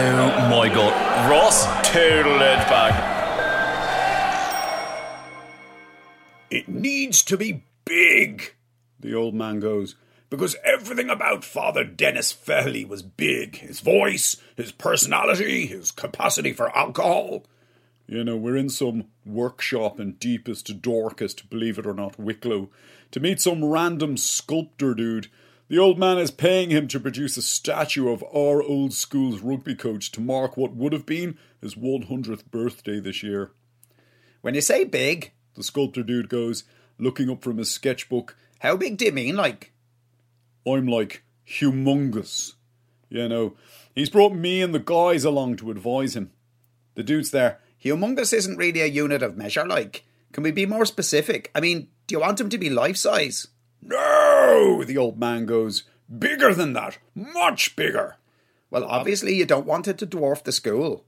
Oh my god. Ross total it back. It needs to be big, the old man goes, because everything about Father Dennis Fehily was big. His voice, his personality, his capacity for alcohol. You know, we're in some workshop in deepest, darkest, believe it or not, Wicklow, to meet some random sculptor dude. The old man is paying him to produce a statue of our old school's rugby coach to mark what would have been his 100th birthday this year. When you say big, The sculptor dude goes, looking up from his sketchbook. how big do you mean? Like, I'm like humongous. You know, he's brought me and the guys along to advise him. The dude's there. humongous isn't really a unit of measure, like. Can we be more specific? I mean, do you want him to be life size? No, the old man goes. Bigger than that. Much bigger. Well, obviously, you don't want it to dwarf the school.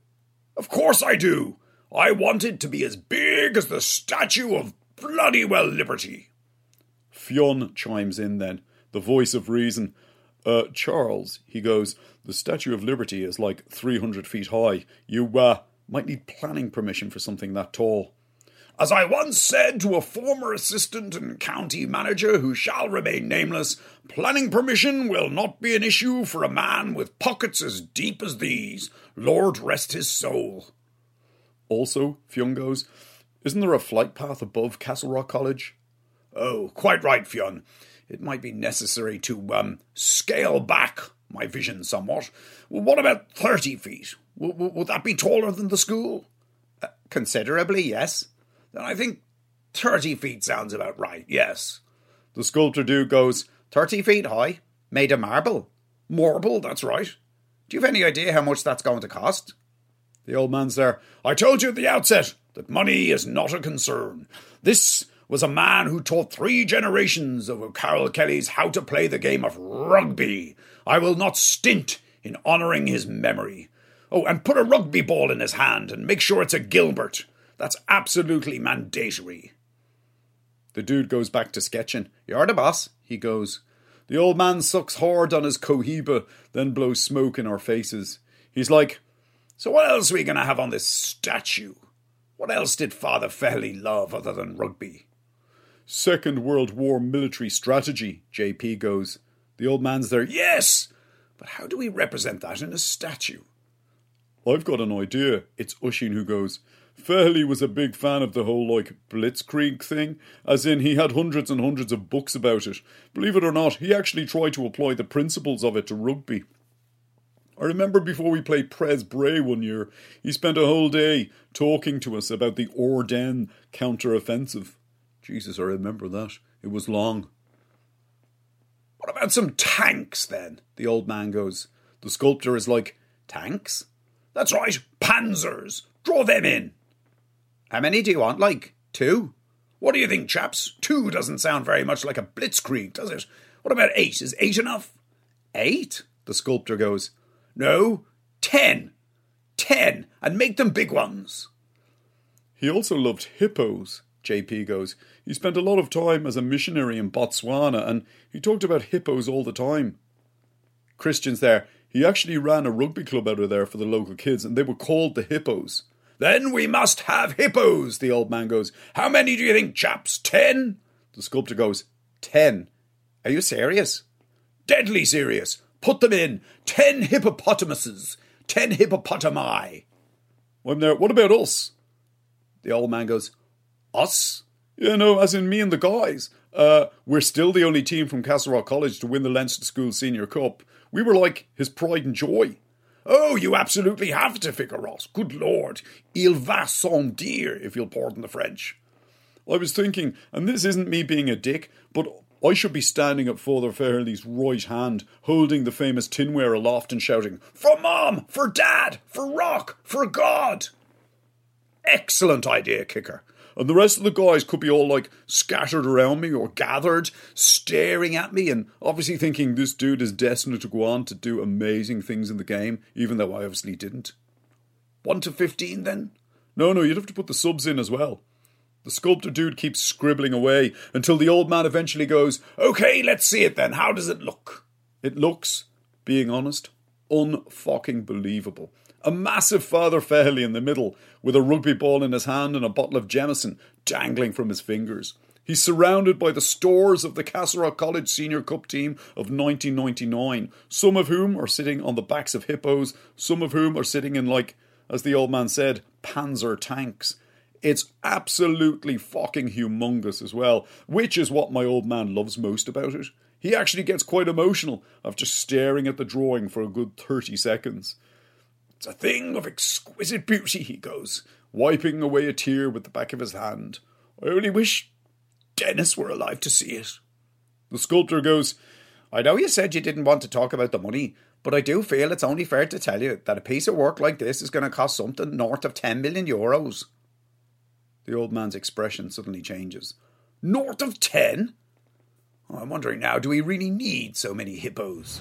Of course I do. I want it to be as big as the statue of bloody well liberty. Fionn chimes in then, the voice of reason. Uh, Charles, he goes, the Statue of Liberty is like 300 feet high. You, uh, might need planning permission for something that tall. As I once said to a former assistant and county manager who shall remain nameless, planning permission will not be an issue for a man with pockets as deep as these. Lord rest his soul. Also, Fionn goes, isn't there a flight path above Castlerock College? Oh, quite right, Fionn. It might be necessary to, um, scale back my vision somewhat. What about 30 feet? W- w- would that be taller than the school? Uh, Considerably, yes. Then I think 30 feet sounds about right, yes. The sculptor dude goes, 30 feet high, made of marble. Marble, that's right. Do you have any idea how much that's going to cost? The old man's there. I told you at the outset that money is not a concern. This was a man who taught three generations of Carroll-Kellys how to play the game of rugby. I will not stint in honouring his memory. Oh, and put a rugby ball in his hand and make sure it's a Gilbert. That's absolutely mandatory. The dude goes back to sketching. You're the boss. He goes. The old man sucks hard on his cohiba, then blows smoke in our faces. He's like, So what else are we going to have on this statue? What else did Father Fehily love other than rugby? Second World War military strategy, JP goes. The old man's there, yes! But how do we represent that in a statue? I've got an idea. It's Oisinn who goes. Fehily was a big fan of the whole, like, blitzkrieg thing, as in he had hundreds and hundreds of books about it. Believe it or not, he actually tried to apply the principles of it to rugby. I remember before we played Pres Bray one year, he spent a whole day talking to us about the Ardennes counter-offensive. Jesus, I remember that. It was long. What about some tanks then? The old man goes. The sculptor is like, Tanks? That's right, panzers. Draw them in. How many do you want? Like, two? What do you think, chaps? Two doesn't sound very much like a blitzkrieg, does it? What about eight? Is eight enough? Eight? The sculptor goes. No, ten. Ten, and make them big ones. He also loved hippos, JP goes. He spent a lot of time as a missionary in Botswana, and he talked about hippos all the time. Christian's there. He actually ran a rugby club out of there for the local kids, and they were called the Hippos. Then we must have hippos, the old man goes. How many do you think, chaps? Ten? The sculptor goes, Ten. Are you serious? Deadly serious. Put them in. Ten hippopotamuses. Ten hippopotami. I'm there. What about us? The old man goes, Us? Yeah, no, as in me and the guys. Uh, we're still the only team from Castlerock College to win the Leinster School Senior Cup. We were like his pride and joy. Oh, you absolutely have to, Vicar Ross. Good Lord. Il va sans dire, if you'll pardon the French. I was thinking, and this isn't me being a dick, but I should be standing at Father Fehily's right hand, holding the famous tinware aloft and shouting, For Mom! For Dad! For Rock! For God! Excellent idea, Kicker. And the rest of the guys could be all like scattered around me or gathered, staring at me, and obviously thinking this dude is destined to go on to do amazing things in the game, even though I obviously didn't. 1 to 15 then? No, no, you'd have to put the subs in as well. The sculptor dude keeps scribbling away until the old man eventually goes, Okay, let's see it then. How does it look? It looks, being honest, unfucking believable. A massive Father Fehily in the middle, with a rugby ball in his hand and a bottle of Jameson dangling from his fingers. He's surrounded by the stores of the Castle College Senior Cup team of 1999, some of whom are sitting on the backs of hippos, some of whom are sitting in, like, as the old man said, panzer tanks. It's absolutely fucking humongous as well, which is what my old man loves most about it. He actually gets quite emotional after staring at the drawing for a good 30 seconds. It's a thing of exquisite beauty, he goes, wiping away a tear with the back of his hand. I only wish Dennis were alive to see it. The sculptor goes, I know you said you didn't want to talk about the money, but I do feel it's only fair to tell you that a piece of work like this is going to cost something north of 10 million euros. The old man's expression suddenly changes. North of 10? Oh, I'm wondering now, do we really need so many hippos?